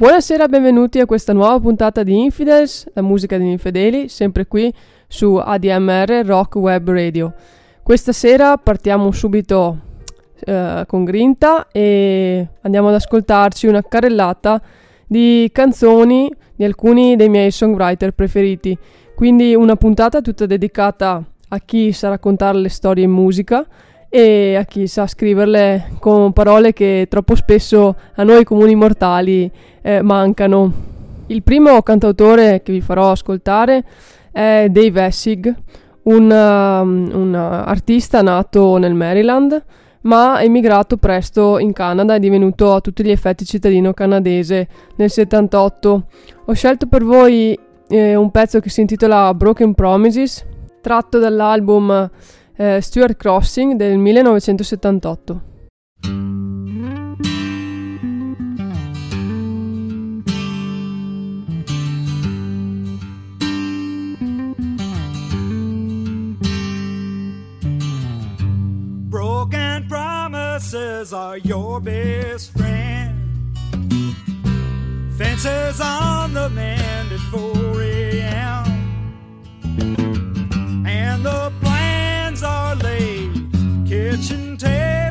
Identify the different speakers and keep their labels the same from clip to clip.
Speaker 1: Buonasera, benvenuti a questa nuova puntata di Infidels, la musica degli infedeli, sempre qui su ADMR Rock Web Radio. Questa sera partiamo subito eh, con grinta e andiamo ad ascoltarci una carrellata di canzoni di alcuni dei miei songwriter preferiti. Quindi una puntata tutta dedicata a chi sa raccontare le storie in musica e a chi sa scriverle con parole che troppo spesso a noi comuni mortali eh, mancano. Il primo cantautore che vi farò ascoltare è Dave Essig, un, um, un artista nato nel Maryland ma emigrato presto in Canada e divenuto a tutti gli effetti cittadino canadese nel 78. Ho scelto per voi eh, un pezzo che si intitola Broken Promises, tratto dall'album eh, Stuart Crossing del 1978.
Speaker 2: Broken are your best friend. Fences on the mend at 4 a.m. And the plans are laid, kitchen table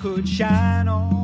Speaker 2: could shine on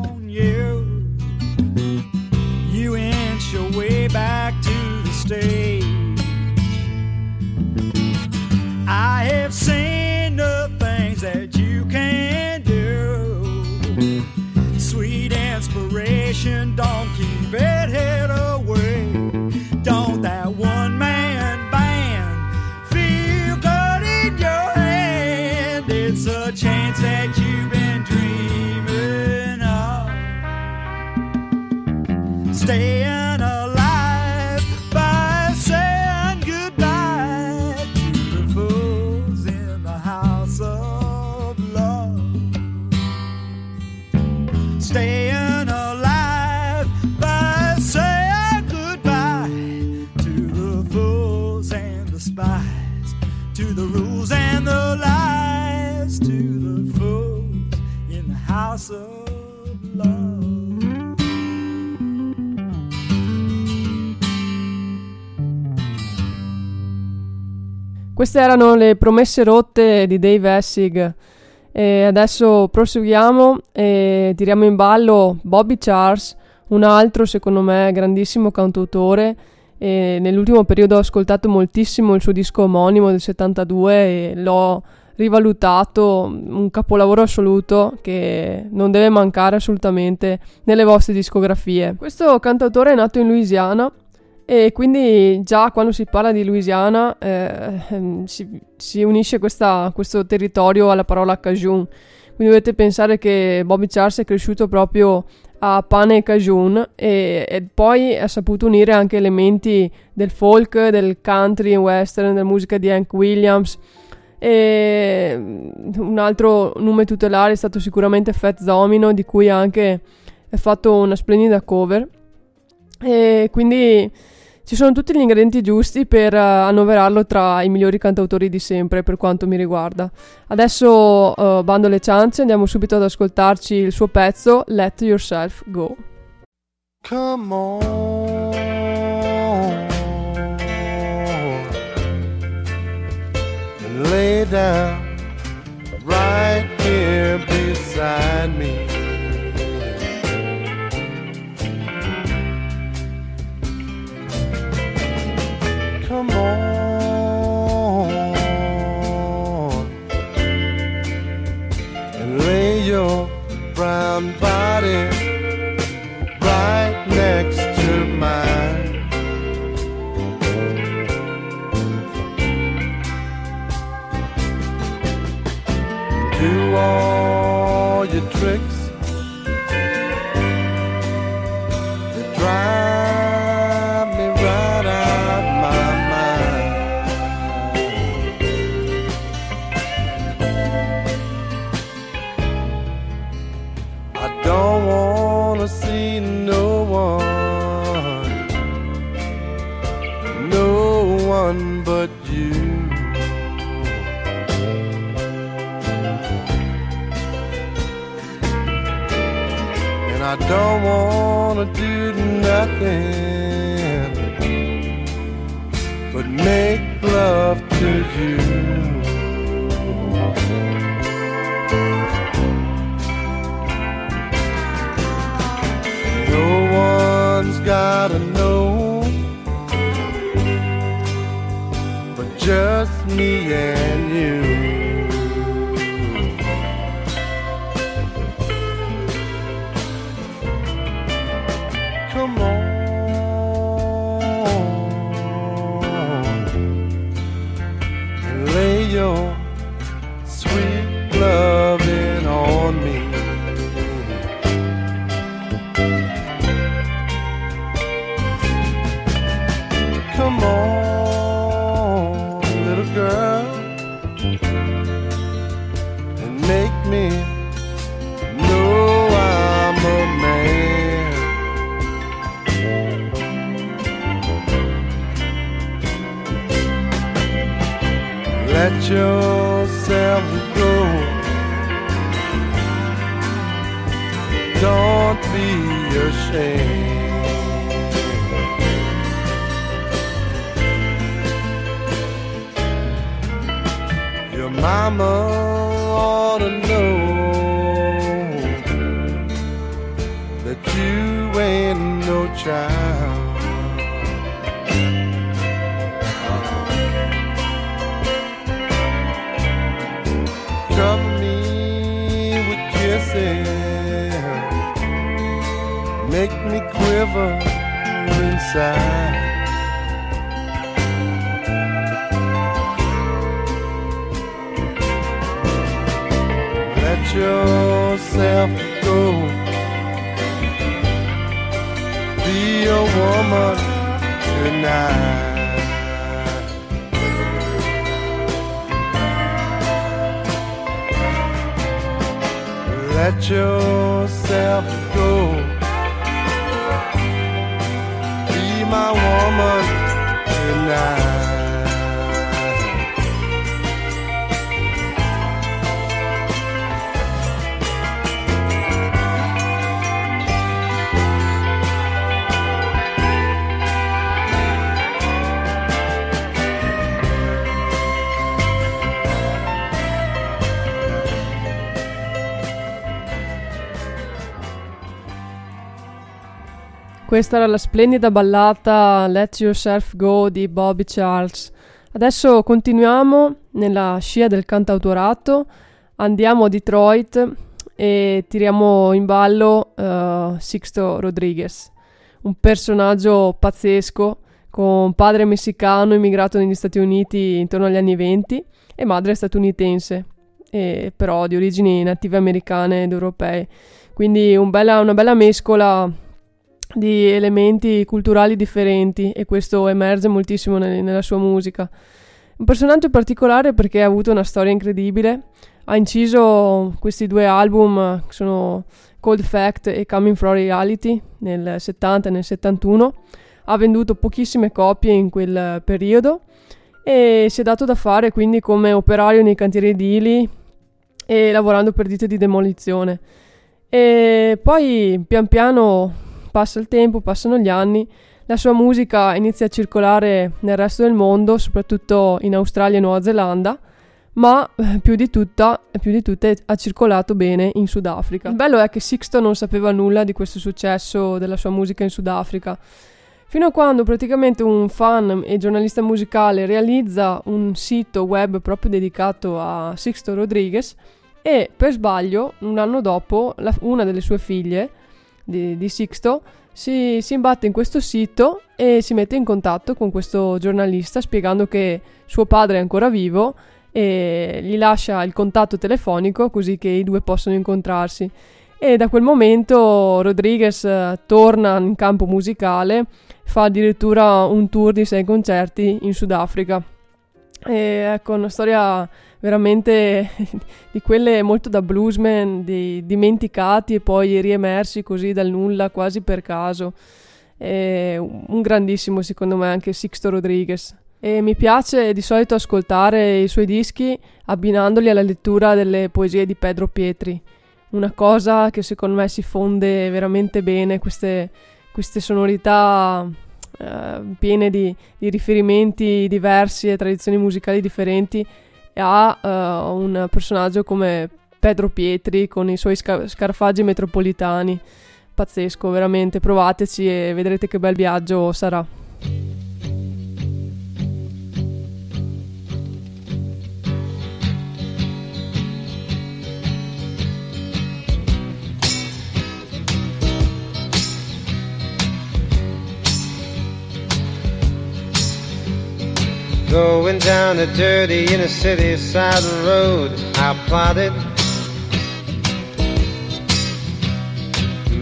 Speaker 1: Queste erano le promesse rotte di Dave Essig E adesso proseguiamo e tiriamo in ballo Bobby Charles, un altro secondo me grandissimo cantautore. E nell'ultimo periodo ho ascoltato moltissimo il suo disco omonimo del 72 e l'ho rivalutato, un capolavoro assoluto che non deve mancare assolutamente nelle vostre discografie. Questo cantautore è nato in Louisiana e quindi già quando si parla di Louisiana eh, ehm, si, si, unisce questa, questo territorio alla parola Cajun. Quindi dovete pensare che Bobby Charles è cresciuto proprio a pane e cajun e, e, poi ha saputo unire anche elementi del folk, del country western, della musica di Hank Williams. E un altro nome tutelare è stato sicuramente Fat Domino, di cui ha anche fatto una splendida cover. E quindi ci sono tutti gli ingredienti giusti per uh, annoverarlo tra i migliori cantautori di sempre per quanto mi riguarda. Adesso uh, bando le ciance, andiamo subito ad ascoltarci il suo pezzo Let Yourself Go.
Speaker 3: Come on lay down right here beside me. Brown body right next to mine. Do all your tricks. quiver inside. Let yourself go. Be a woman tonight. Let yourself go. My woman tonight.
Speaker 1: Questa era la splendida ballata Let Yourself Go di Bobby Charles. Adesso continuiamo nella scia del cantautorato, andiamo a Detroit e tiriamo in ballo uh, Sixto Rodriguez, un personaggio pazzesco con padre messicano immigrato negli Stati Uniti intorno agli anni 20 e madre statunitense, e però di origini native americane ed europee. Quindi un bella, una bella mescola di elementi culturali differenti e questo emerge moltissimo nel, nella sua musica. Un personaggio particolare perché ha avuto una storia incredibile, ha inciso questi due album che sono Cold Fact e Coming From Reality nel 70 e nel 71, ha venduto pochissime copie in quel periodo e si è dato da fare quindi come operario nei cantieri edili e lavorando per ditte di demolizione. E poi pian piano passa il tempo, passano gli anni, la sua musica inizia a circolare nel resto del mondo, soprattutto in Australia e Nuova Zelanda, ma eh, più di, tutta, più di tutte ha circolato bene in Sudafrica. Il bello è che Sixto non sapeva nulla di questo successo della sua musica in Sudafrica. Fino a quando praticamente un fan e giornalista musicale realizza un sito web proprio dedicato a Sixto Rodriguez e per sbaglio, un anno dopo, la, una delle sue figlie, di, di Sixto, si, si, imbatte in questo sito e si mette in contatto con questo giornalista spiegando che suo padre è ancora vivo e gli lascia il contatto telefonico così che i due possono incontrarsi. E da quel momento Rodriguez eh, torna in campo musicale, fa addirittura un tour di sei concerti in Sudafrica. E ecco, una storia veramente di quelle molto da bluesman, di, dimenticati e poi riemersi così dal nulla, quasi per caso. È un grandissimo, secondo me, anche Sixto Rodriguez. E mi piace di solito ascoltare i suoi dischi abbinandoli alla lettura delle poesie di Pedro Pietri. Una cosa che secondo me si fonde veramente bene, queste, queste sonorità eh, piene di, di riferimenti diversi e tradizioni musicali differenti ha uh, un personaggio come Pedro Pietri con i suoi sca- scarafaggi metropolitani. Pazzesco, veramente, provateci e vedrete che bel viaggio sarà.
Speaker 4: Going down a dirty inner city side road, I plotted.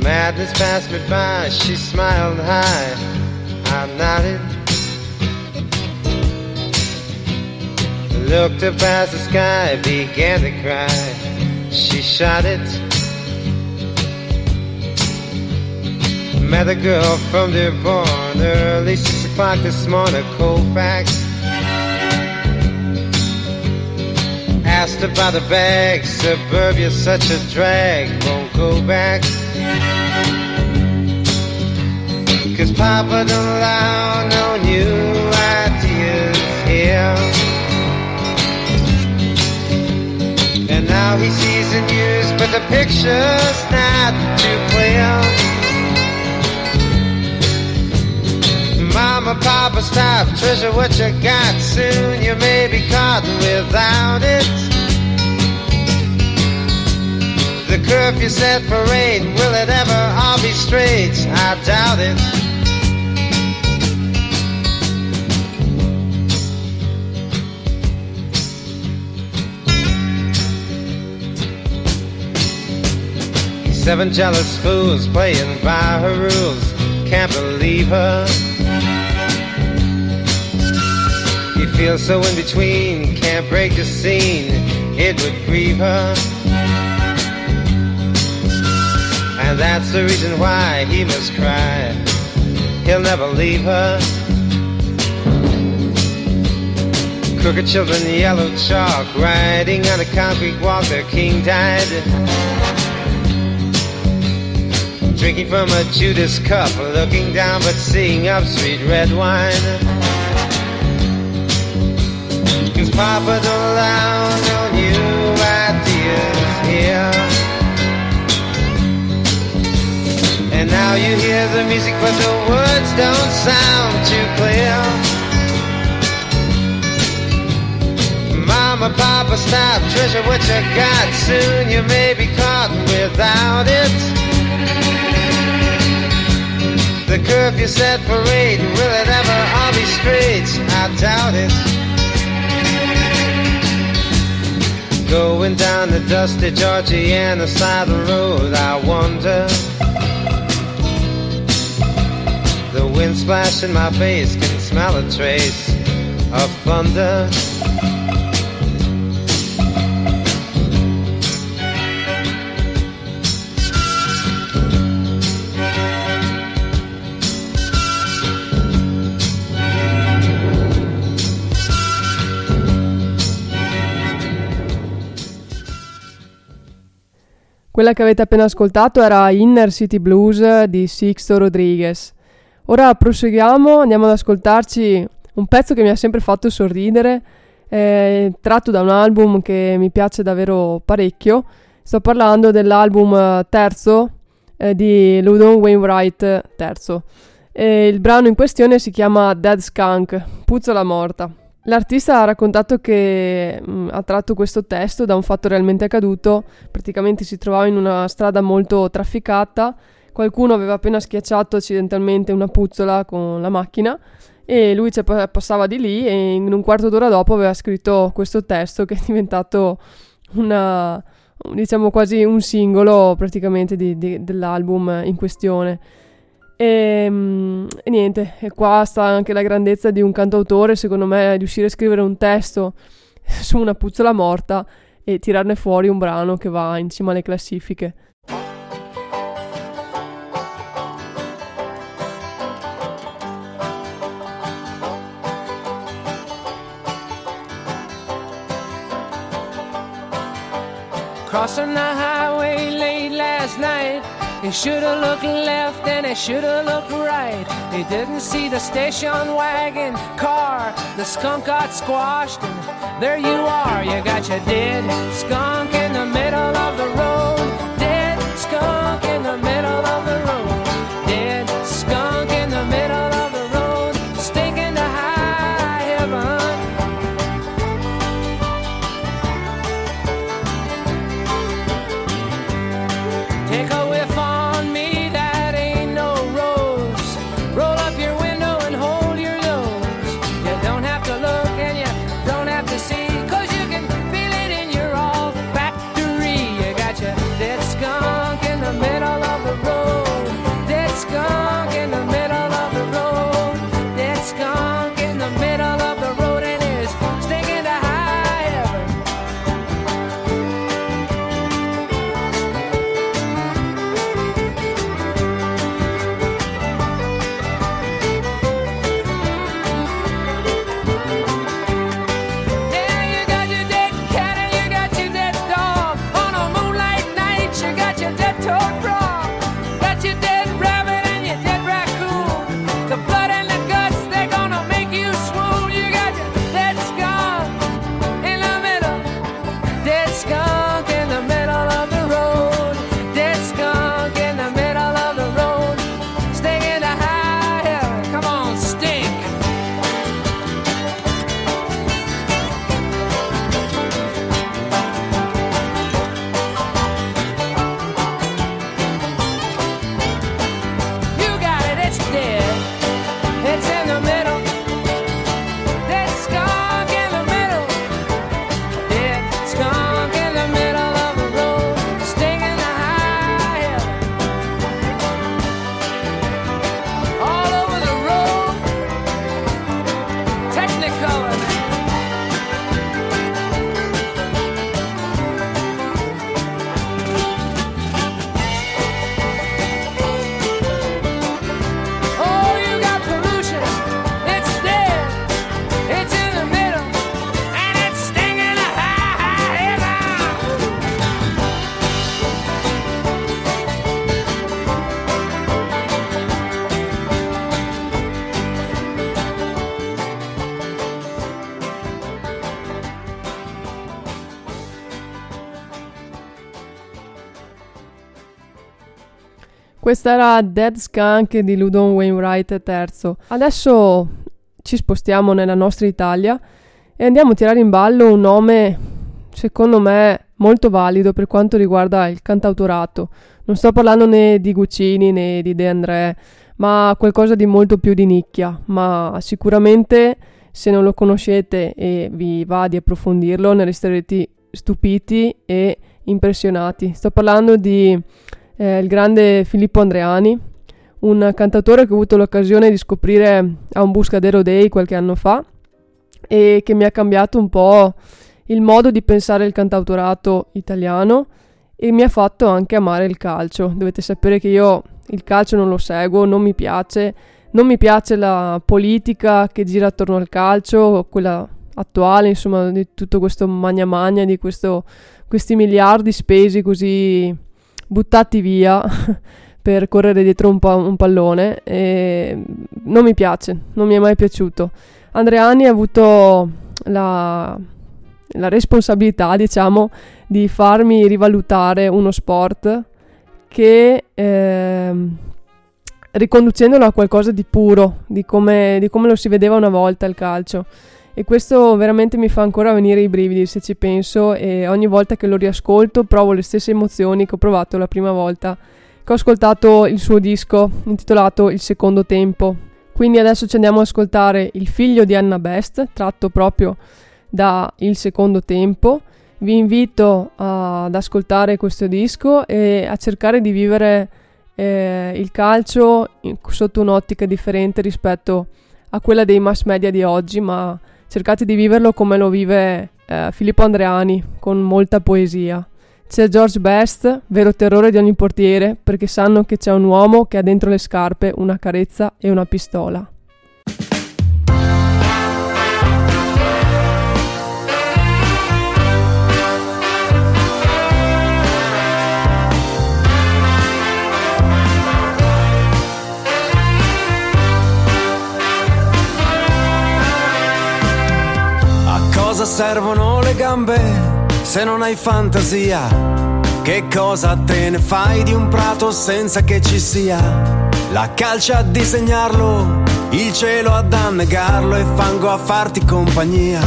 Speaker 4: Madness passed me by, she smiled high, I nodded. Looked up past the sky, began to cry, she shot it. Met a girl from Dearborn, early six o'clock this morning, Colfax. Asked by the bag. Suburbia's such a drag, won't go back. Cause Papa don't allow no new ideas here. And now he sees the news, but the picture's not too clear. Mama, Papa, stop, treasure what you got. Soon you may be caught without it. Curfew set for eight, will it ever all be straight? I doubt it. Seven jealous fools playing by her rules. Can't believe her. He feels so in between, can't break the scene. It would grieve her. And that's the reason why he must cry. He'll never leave her. Crooked children, yellow chalk, riding on a concrete walk, their king died. Drinking from a Judas cup, looking down but seeing up sweet red wine. Cause Papa don't allow no new ideas here. And now you hear the music, but the words don't sound too clear. Mama, Papa, stop, treasure what you got. Soon you may be caught without it. The curfew set for eight, will it ever all be straight? I doubt it. Going down the dusty Georgiana side of the road, I wonder. The wind splash in my face can smell a trace of thunder.
Speaker 1: Quella che avete appena ascoltato era Inner City Blues di Sixto Rodriguez. Ora proseguiamo, andiamo ad ascoltarci un pezzo che mi ha sempre fatto sorridere, eh, tratto da un album che mi piace davvero parecchio. Sto parlando dell'album terzo eh, di Ludon Wainwright terzo. E il brano in questione si chiama Dead Skunk, Puzzola morta. L'artista ha raccontato che mh, mm, ha tratto questo testo da un fatto realmente accaduto, praticamente si trovava in una strada molto trafficata, qualcuno aveva appena schiacciato accidentalmente una puzzola con la macchina e lui passava di lì e in un quarto d'ora dopo aveva scritto questo testo che è diventato una, diciamo quasi un singolo praticamente di, di, dell'album in questione. E, ehm, e, niente, e qua sta anche la grandezza di un cantautore, secondo me, riuscire a scrivere un testo su una puzzola morta e tirarne fuori un brano che va in cima alle classifiche. He should have looked left and he should have looked right. He didn't see the station wagon car. The skunk got squashed, and there you are. You got your dead skunk in the middle of the road. Questa era Dead Skunk di Ludon Wainwright III. Adesso ci spostiamo nella nostra Italia e andiamo a tirare in ballo un nome, secondo me, molto valido per quanto riguarda il cantautorato. Non sto parlando né di Guccini né di De André, ma qualcosa di molto più di nicchia. Ma sicuramente se non lo conoscete e vi va di approfondirlo, ne resterete stupiti e impressionati. Sto parlando di eh, il grande Filippo Andreani, un cantatore che ho avuto l'occasione di scoprire a un Buscadero Day qualche anno fa e che mi ha cambiato un po' il modo di pensare il cantautorato italiano e mi ha fatto anche amare il calcio. Dovete sapere che io il calcio non lo seguo, non mi piace, non mi piace la politica che gira attorno al calcio, quella attuale, insomma, di tutto questo magna magna, di questo, questi miliardi spesi così buttati via per correre dietro un, pa- un pallone e non mi piace, non mi è mai piaciuto. Andreani ha avuto la, la responsabilità, diciamo, di farmi rivalutare uno sport che eh, riconducendolo a qualcosa di puro, di come, di come lo si vedeva una volta il calcio. E questo veramente mi fa ancora venire i brividi se ci penso e ogni volta che lo riascolto provo le stesse emozioni che ho provato la prima volta che ho ascoltato il suo disco intitolato Il secondo tempo. Quindi adesso ci andiamo ad ascoltare Il figlio di Anna Best, tratto proprio da Il secondo tempo. Vi invito ad ascoltare questo disco e a cercare di vivere eh, il calcio sotto un'ottica differente rispetto a quella dei mass media di oggi, ma cercate di viverlo come lo vive eh, Filippo Andreani, con molta poesia. C'è George Best, vero terrore di ogni portiere, perché sanno che c'è un uomo che ha dentro le scarpe una carezza e una pistola.
Speaker 5: Cosa servono le gambe se non hai fantasia? Che cosa te ne fai di un prato senza che ci sia? La calcia a disegnarlo, il cielo ad annegarlo e fango a farti compagnia.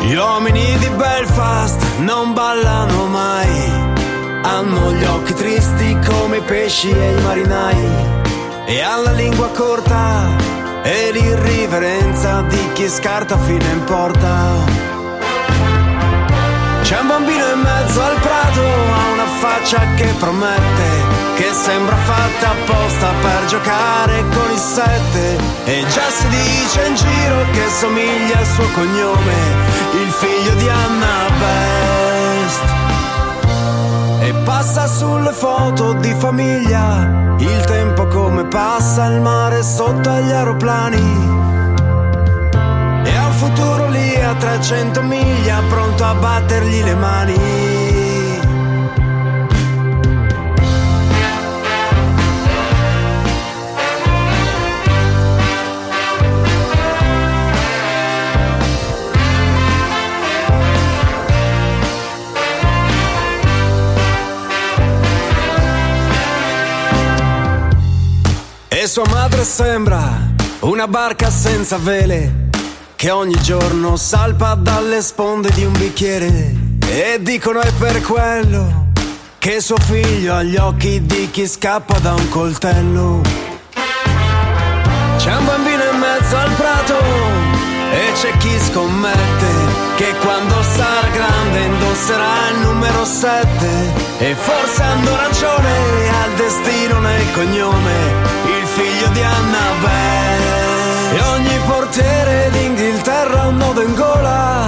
Speaker 5: Gli uomini di Belfast non ballano mai, hanno gli occhi tristi come i pesci e i marinai e alla lingua corta e l'irriverenza di chi scarta fino in porta. C'è un bambino in mezzo al prato, ha una faccia che promette, che sembra fatta apposta per giocare con il sette. E già si dice in giro che somiglia al suo cognome, il figlio di Anna Best. E passa sulle foto di famiglia, il tempo come passa il mare sotto agli aeroplani. E ha un futuro lì a 300 miglia, pronto a battergli le mani. Sua madre sembra una barca senza vele che ogni giorno salpa dalle sponde di un bicchiere. E dicono è per quello che suo figlio ha gli occhi di chi scappa da un coltello. C'è un bambino in mezzo al prato e c'è chi scommette che quando sarà grande indosserà il numero 7 e forse hanno ragione al destino nel cognome figlio di Annabelle. E ogni portiere d'Inghilterra un nodo in gola.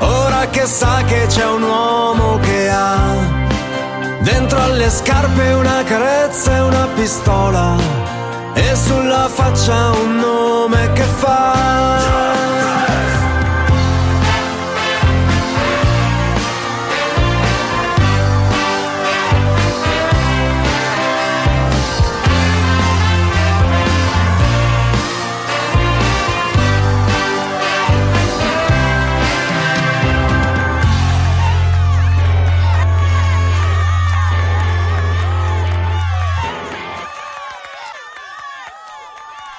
Speaker 5: Ora che sa che c'è un uomo che ha Dentro alle scarpe una carezza e una pistola. E sulla faccia un nome che fa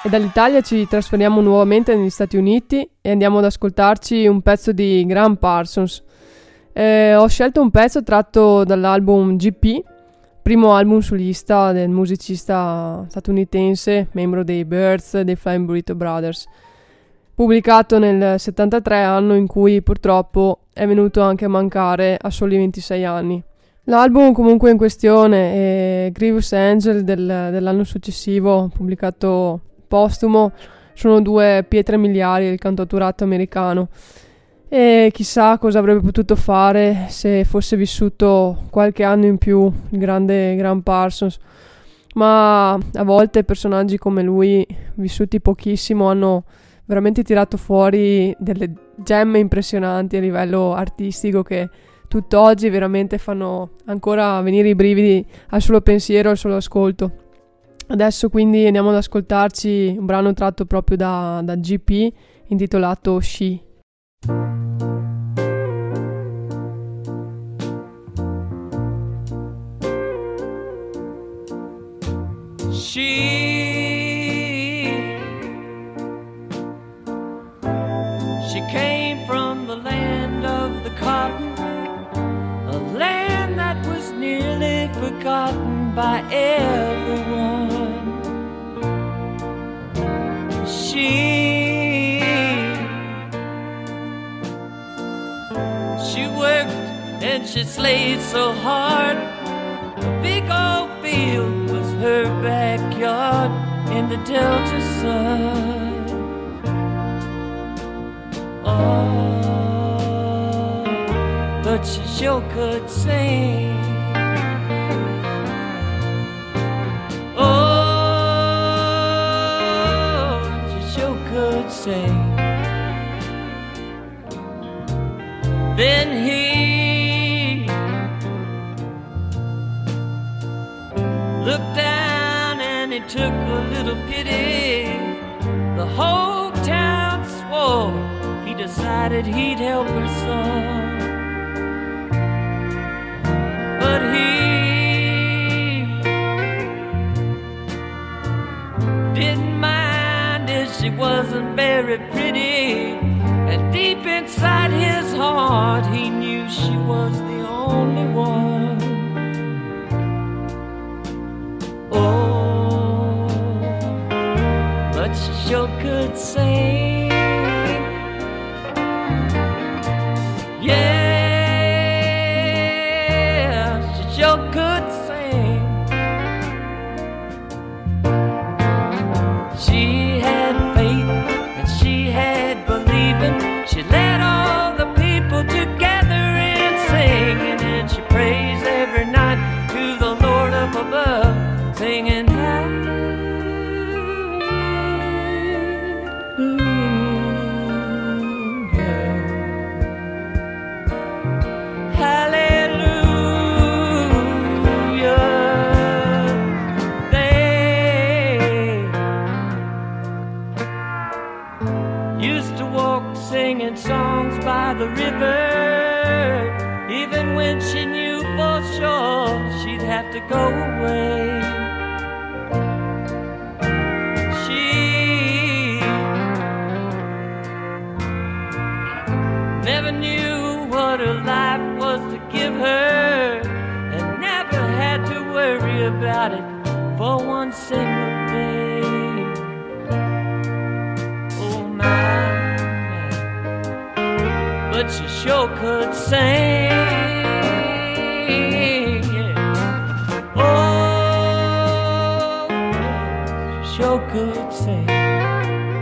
Speaker 1: E dall'Italia ci trasferiamo nuovamente negli Stati Uniti e andiamo ad ascoltarci un pezzo di Graham Parsons. Eh, ho scelto un pezzo tratto dall'album GP, primo album solista del musicista statunitense, membro dei Birds dei Flying Burrito Brothers, pubblicato nel 73 anno in cui purtroppo è venuto anche a mancare a soli 26 anni. L'album comunque in questione è Grievous Angel del, dell'anno successivo, pubblicato postumo, sono due pietre miliari del cantauturato americano e chissà cosa avrebbe potuto fare se fosse vissuto qualche anno in più il grande Graham Parsons ma a volte personaggi come lui vissuti pochissimo hanno veramente tirato fuori delle gemme impressionanti a livello artistico che tutt'oggi veramente fanno ancora venire i brividi al solo pensiero, al solo ascolto. Adesso quindi andiamo ad ascoltarci un brano tratto proprio da, da GP intitolato She.
Speaker 6: She She came from the land of the cotton, a land that was nearly forgotten by everyone. She She worked and she slaved so hard. A big old field was her backyard in the Delta sun. Oh, but she sure could sing. Then he looked down and he took a little pity. The whole town swore he decided he'd help her some. But he didn't mind if she wasn't very pretty. Was your good.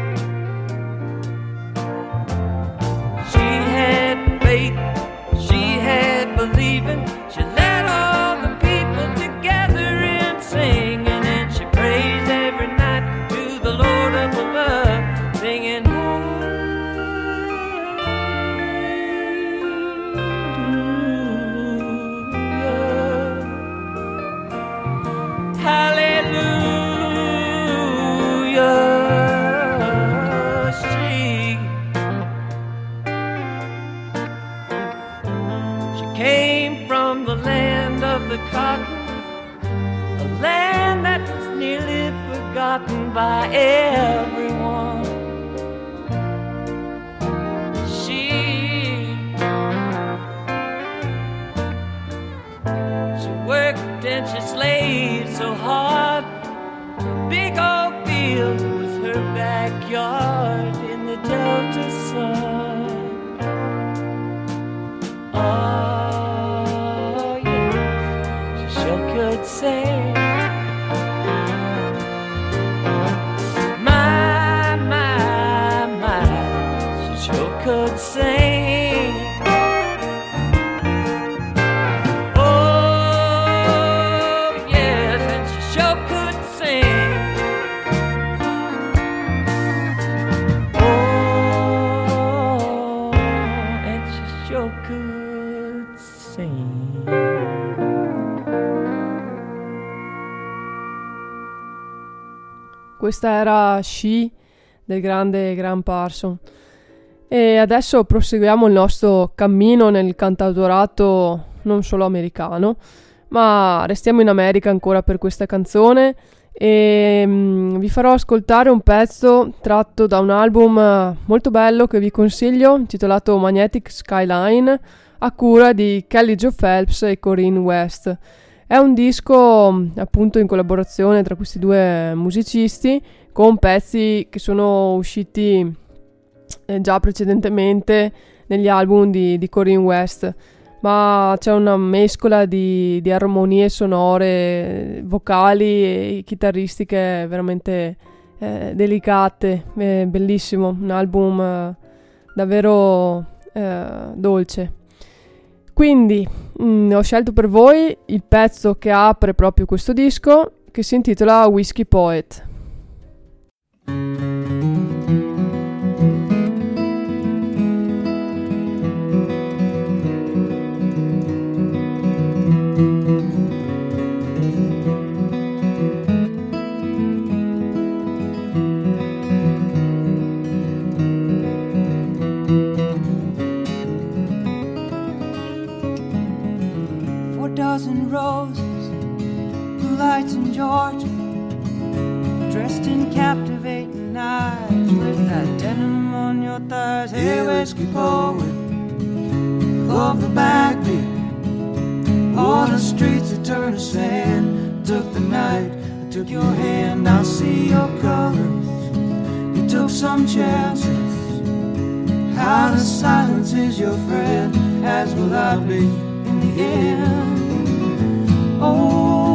Speaker 1: Questa era She del grande Graham Parson. E adesso proseguiamo il nostro cammino nel cantautorato non solo americano, ma restiamo in America ancora per questa canzone e mm, vi farò ascoltare un pezzo tratto da un album eh, molto bello che vi consiglio, intitolato Magnetic Skyline, a cura di Kelly Joe Phelps e Corinne West. È un disco appunto in collaborazione tra questi due musicisti con pezzi che sono usciti eh, già precedentemente negli album di, di Corinne West, ma c'è una mescola di, di armonie sonore, vocali e chitarristiche veramente eh, delicate, eh, bellissimo, un album eh, davvero eh, dolce. Quindi mm, ho scelto per voi il pezzo che apre proprio questo disco, che si intitola Whiskey Poet.
Speaker 7: Four dozen roses, blue lights in Georgia, dressed in captivating eyes with that denim on your thighs. Hey, whiskey poet, love the backbeat. All the streets that turn to sand. Took the night, I took your hand, I see your colors. You took some chances. How the silence is your friend, as will I be in the end. Oh,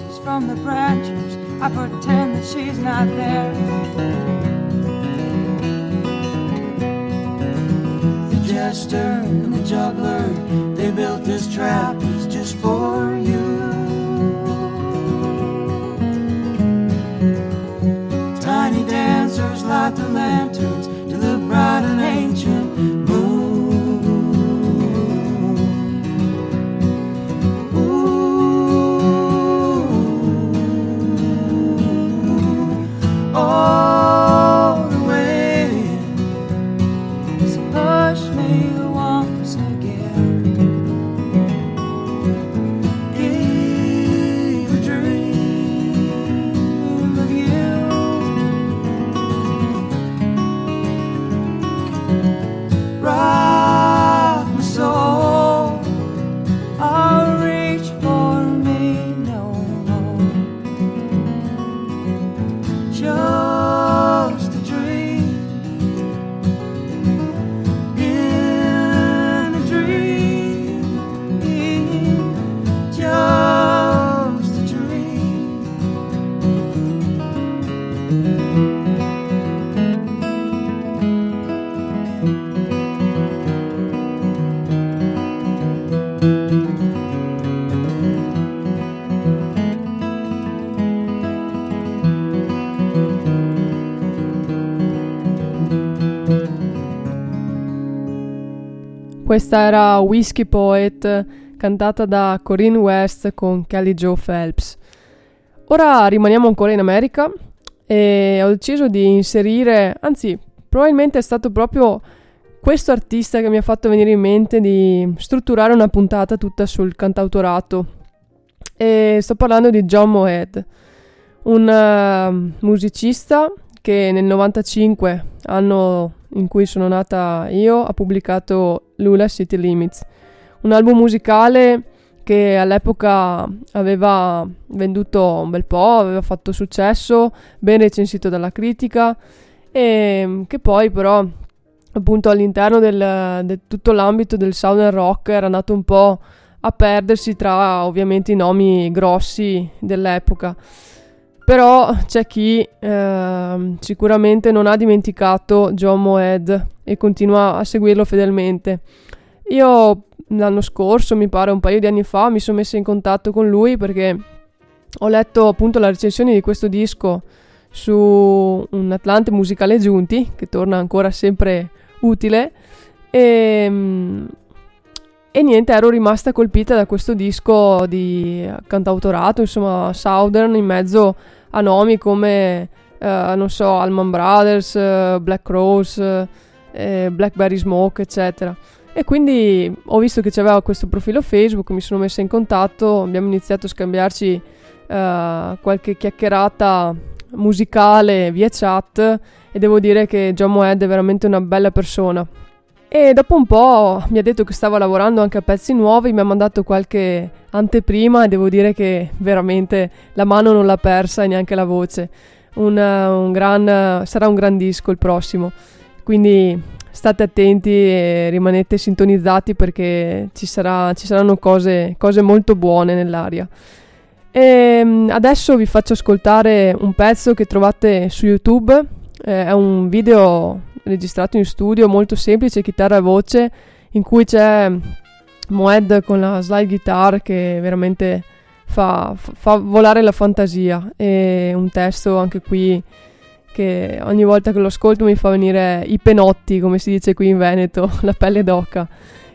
Speaker 7: crow from the branches. I pretend that she's not there. The jester and the juggler. They built this trapeze just for you. Tiny dancers light the lanterns to the bright and ancient
Speaker 1: Questa era Whiskey Poet, cantata da Corinne West con Kelly Joe Phelps. Ora rimaniamo ancora in America e ho deciso di inserire, anzi, probabilmente è stato proprio questo artista che mi ha fatto venire in mente di strutturare una puntata tutta sul cantautorato. E sto parlando di John Moed, un eh, musicista che nel 95, anno in cui sono nata io, ha pubblicato Lula City Limits, un album musicale che all'epoca aveva venduto un bel po', aveva fatto successo, ben recensito dalla critica e che poi però appunto all'interno di tutto l'ambito del Southern Rock era nato un po' a perdersi tra ovviamente i nomi grossi dell'epoca. Però c'è chi eh, sicuramente non ha dimenticato John Moed e continua a seguirlo fedelmente. Io l'anno scorso, mi pare un paio di anni fa, mi sono messa in contatto con lui perché ho letto appunto la recensione di questo disco su un Atlante musicale Giunti, che torna ancora sempre utile. E, mm, e niente, ero rimasta colpita da questo disco di cantautorato, insomma, Southern, in mezzo a nomi come, eh, non so, Alman Brothers, eh, Black Rose, eh, Blackberry Smoke, eccetera. E quindi ho visto che c'aveva questo profilo Facebook, mi sono messa in contatto, abbiamo iniziato a scambiarci eh, qualche chiacchierata musicale via chat e devo dire che John Moed è veramente una bella persona. E dopo un po' mi ha detto che stava lavorando anche a pezzi nuovi, mi ha mandato qualche anteprima e devo dire che veramente la mano non l'ha persa e neanche la voce. Un, un gran, sarà un gran disco il prossimo, quindi state attenti e rimanete sintonizzati perché ci, sarà, ci saranno cose, cose molto buone nell'aria. E mm, adesso vi faccio ascoltare un pezzo che trovate su YouTube, eh, è un video registrato in studio molto semplice, chitarra e voce, in cui c'è Moed con la slide guitar che veramente fa, fa volare la fantasia e un testo anche qui che ogni volta che lo ascolto mi fa venire i penotti, come si dice qui in Veneto, la pelle d'oca.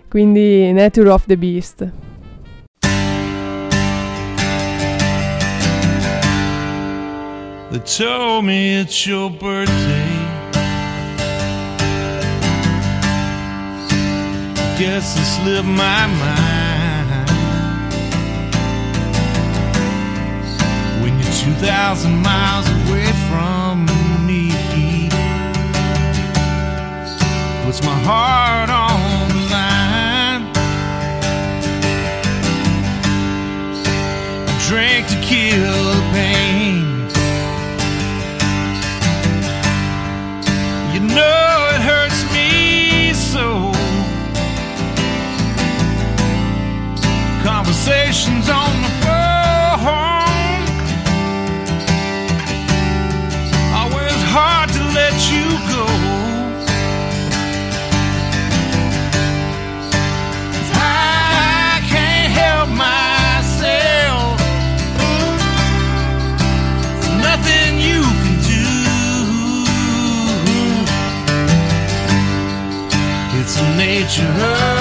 Speaker 1: Quindi Nature of the Beast.
Speaker 8: They told me it's your birthday. Guess it slipped my mind. When you're 2,000 miles away from me, puts my heart on the line. Drink to kill the pain. You know conversations on the phone. Always hard to let you go. I can't help myself. Nothing you can do. It's nature.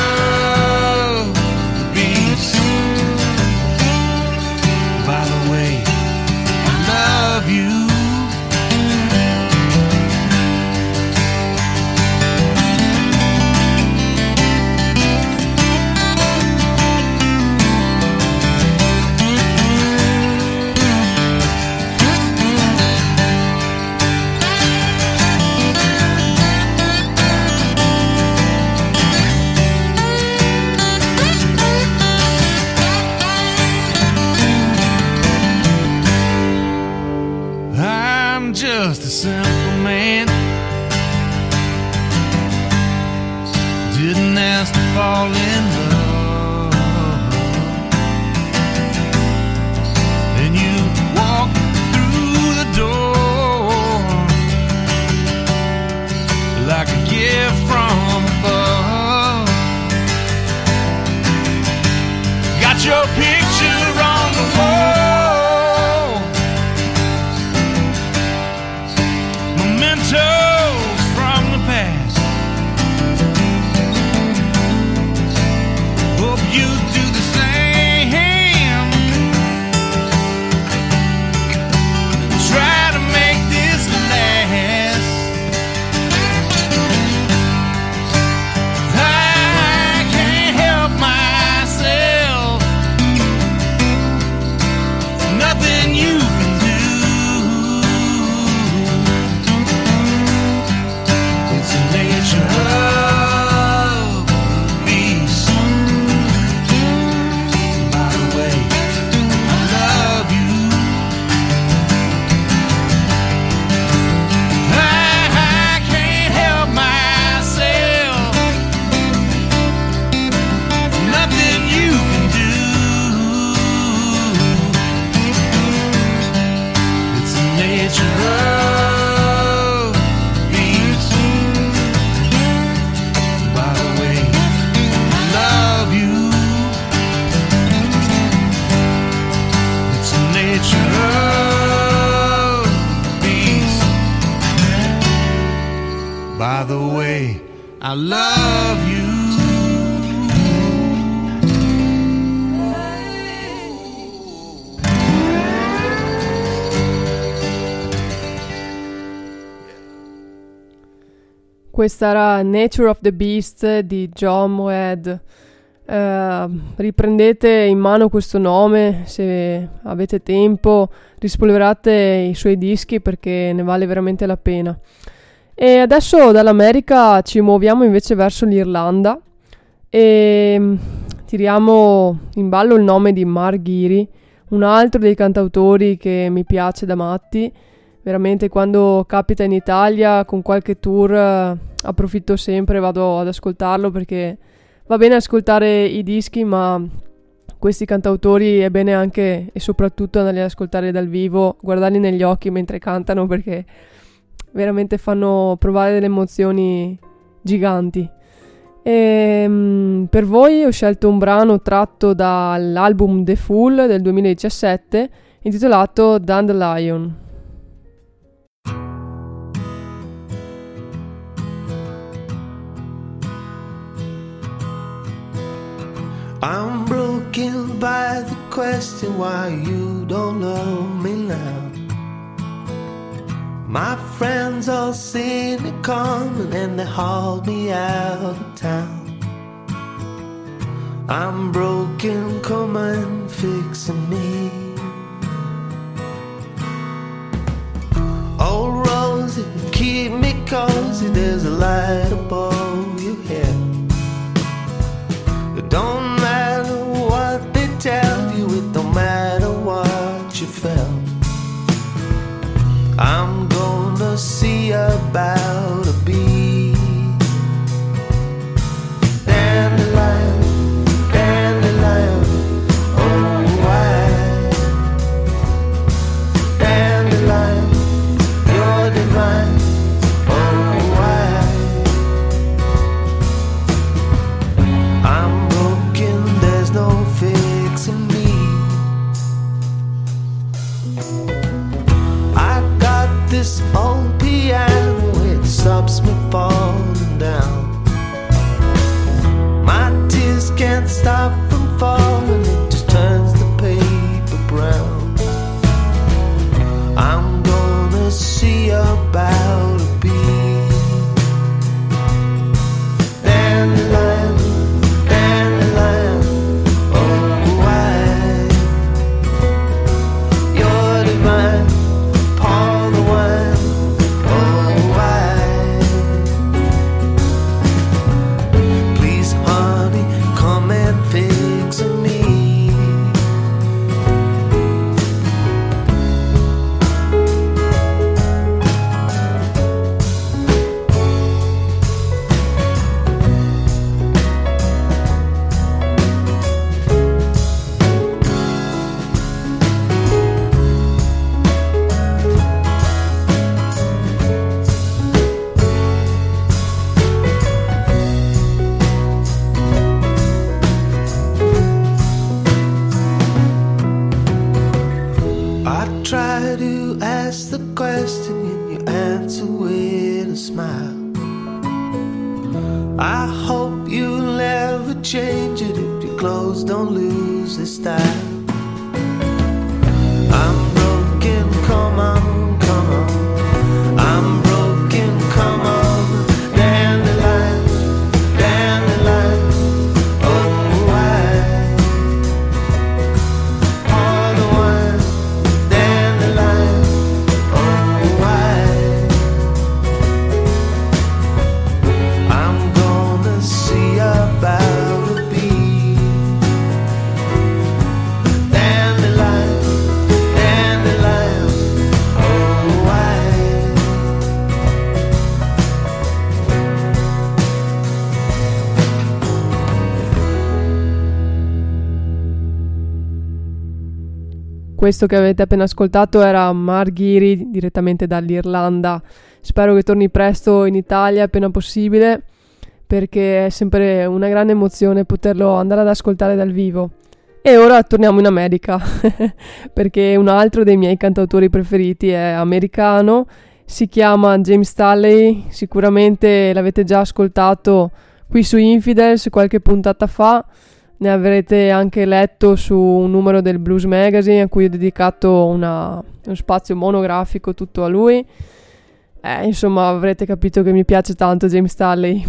Speaker 1: Questa era Nature of the Beast di John Moed. Eh, riprendete in mano questo nome se avete tempo, rispolverate i suoi dischi perché ne vale veramente la pena. E adesso dall'America ci muoviamo invece verso l'Irlanda e mm, tiriamo in ballo il nome di Mark Giri, un altro dei cantautori che mi piace da matti. Veramente quando capita in Italia con qualche tour eh, approfitto sempre, vado ad ascoltarlo perché va bene ascoltare i dischi, ma questi cantautori è bene anche e soprattutto andare ad ascoltare dal vivo, guardarli negli occhi mentre cantano perché veramente fanno provare delle emozioni giganti. E, mm, per voi ho scelto un brano tratto dall'album The Fool del 2017 intitolato Dandelion.
Speaker 9: I'm broken by the question why you don't love me now. My friends all seen it coming and they hauled me out of town. I'm broken, come and fix me. Oh, Rosie, keep me cozy. There's a light above your head.
Speaker 1: Questo che avete appena ascoltato era Marghiri direttamente dall'Irlanda. Spero che torni presto in Italia appena possibile perché è sempre una grande emozione poterlo andare ad ascoltare dal vivo. E ora torniamo in America perché un altro dei miei cantautori preferiti è americano, si chiama James Talley, sicuramente l'avete già ascoltato qui su Infidels qualche puntata fa. Ne avrete anche letto su un numero del Blues Magazine a cui ho dedicato una- uno spazio monografico tutto a lui. Eh, insomma, avrete capito che mi piace tanto James Talley.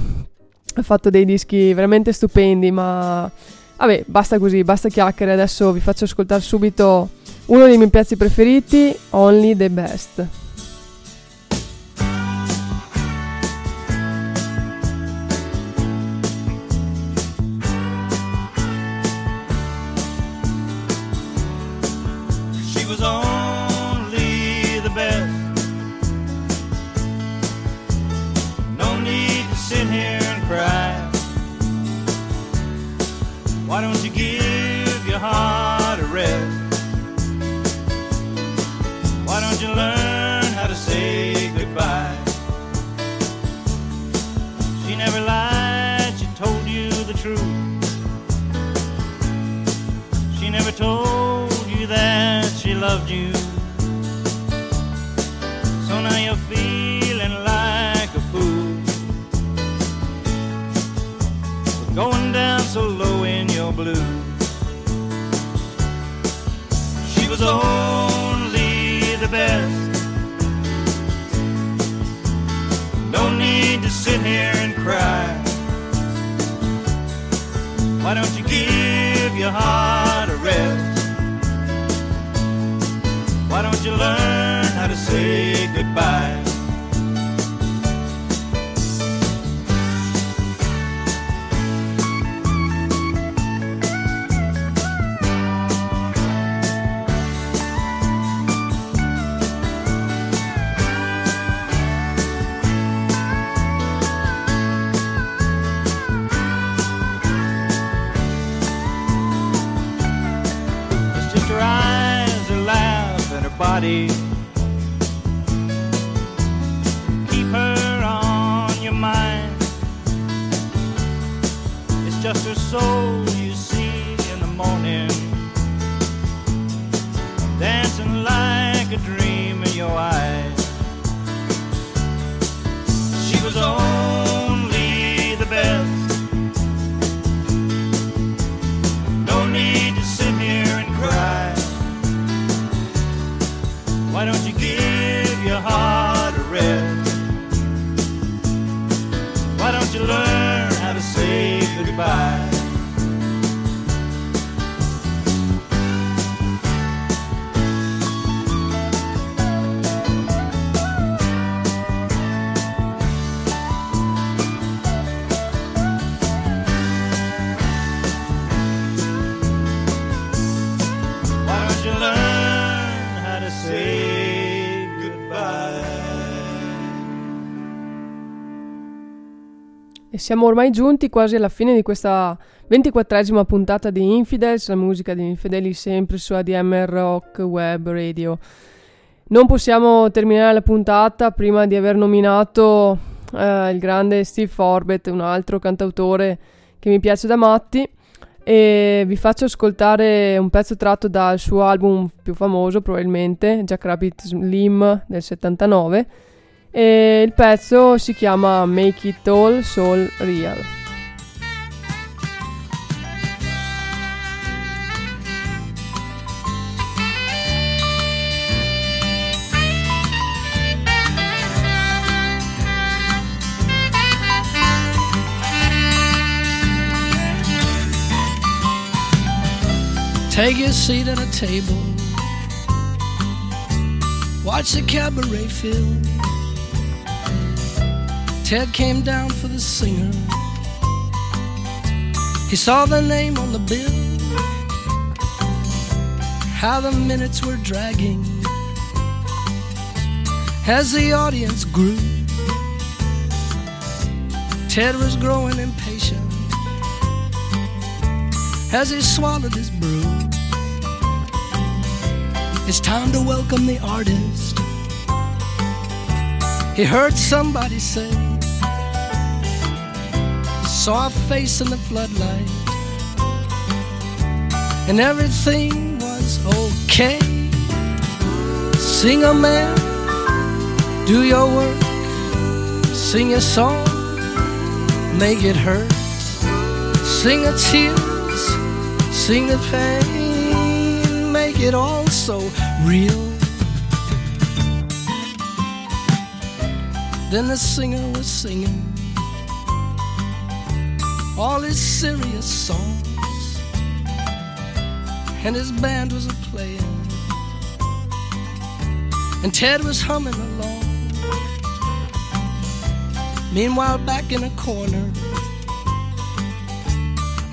Speaker 1: Ha fatto dei dischi veramente stupendi, ma vabbè, basta così, basta chiacchiere. Adesso vi faccio ascoltare subito uno dei miei pezzi preferiti, Only the Best.
Speaker 2: Body. Keep her on your mind. It's just her soul
Speaker 1: siamo ormai giunti quasi alla fine di questa ventiquattresima puntata di Infidels, la musica di Infedeli sempre su ADMR Rock Web Radio. Non possiamo terminare la puntata prima di aver nominato eh, il grande Steve Forbett, un altro cantautore che mi piace da matti. e vi faccio ascoltare un pezzo tratto dal suo album più famoso probabilmente, Jack Rabbit Slim del 79 e il pezzo si chiama Make It All Soul Real.
Speaker 10: Take your seat at a table. Watch the cabaret fill. Ted came down for the singer. He saw the name on the bill. How the minutes were dragging as the audience grew. Ted was growing impatient as he swallowed his brew. It's time to welcome the artist. He heard somebody say, saw face in the floodlight, and everything was okay. Sing a man, do your work, sing a song, make it hurt, sing a tears, sing the pain, make it all so real. Then the singer was singing all his serious songs, and his band was a playing, and Ted was humming along. Meanwhile, back in a corner,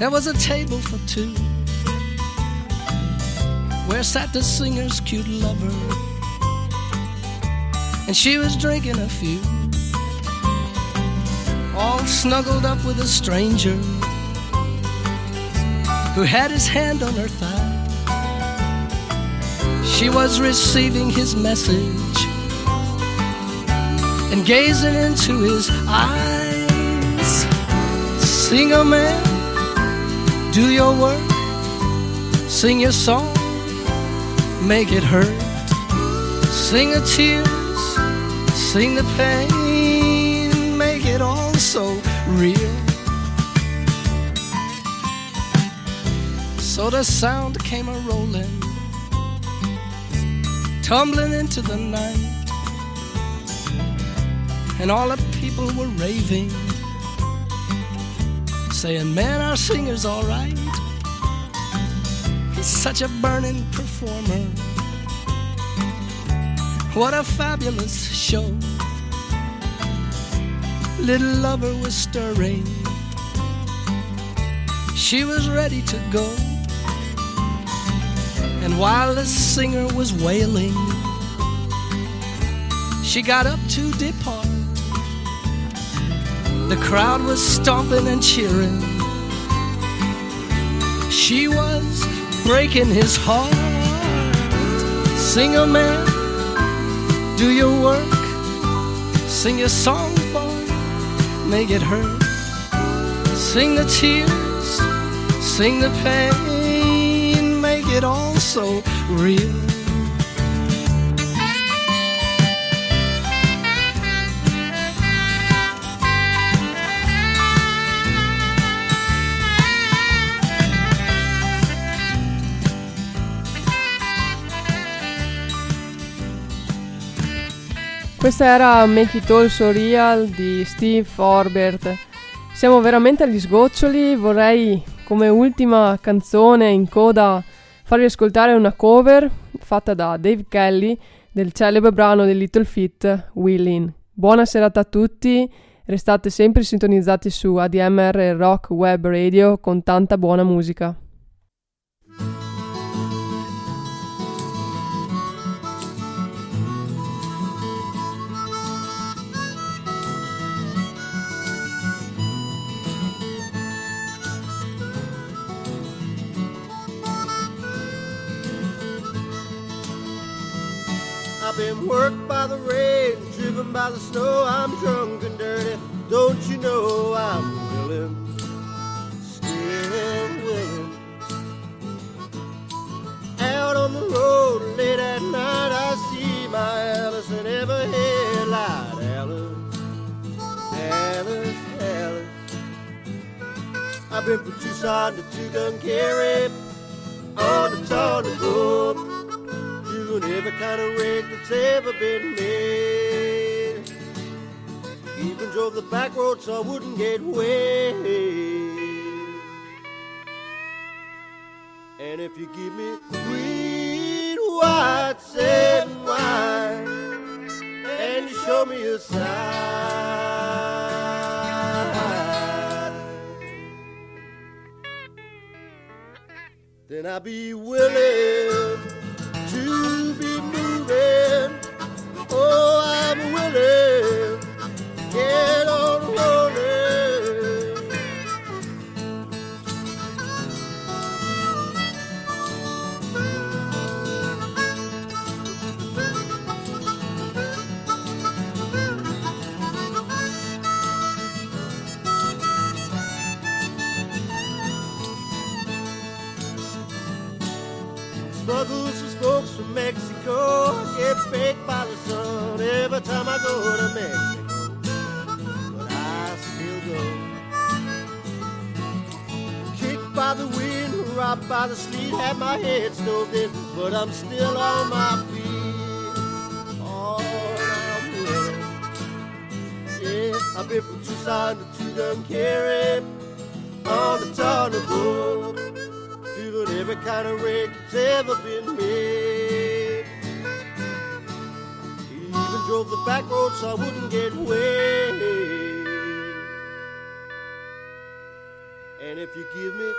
Speaker 10: there was a table for two where sat the singer's cute lover, and she was drinking a few, all snuggled up with a stranger who had his hand on her thigh. She was receiving his message and gazing into his eyes. Sing a man, do your work, sing your song make it hurt. Sing the tears, sing the pain, So the sound came a rolling, tumbling into the night, and all the people were raving, saying, Man, our singer's alright. He's such a burning performer. What a fabulous show. Little lover was stirring. She was ready to go. And while the singer was wailing, she got up to depart. The crowd was stomping and cheering. She was breaking his heart. Sing a man, do your work, sing your song, boy, make it hurt. Sing the tears, sing the pain, make it all so real.
Speaker 1: Questa era Make It All So Real di Steve Forbert. Siamo veramente agli sgoccioli, vorrei come ultima canzone in coda farvi ascoltare una cover fatta da Dave Kelly del celebre brano del Little Feat Willin. Buona serata a tutti, restate sempre sintonizzati su ADMR Rock Web Radio con tanta buona musica.
Speaker 11: worked by the rain, driven by the snow. I'm drunk and dirty. Don't you know I'm willing? Still willing. Out on the road late at night, I see my Alice in every headlight. Alice, Alice, Alice. I've been from Tucson to Two Gun Carry, on the Tawny doing every kind of rig that's ever been made. Even drove the back road so I wouldn't get wet. And if you give me green, white, and wine, and you show me a sign, then I'll be willing to be moving. Oh, I'm willing. Get my head stoved in, but I'm still on my feet. Oh, I'm willing. Yeah, I've been from Tucson to Tucumcari on the Book doing every kind of rig that's ever been made. Even drove the back road so I wouldn't get wet. And if you give me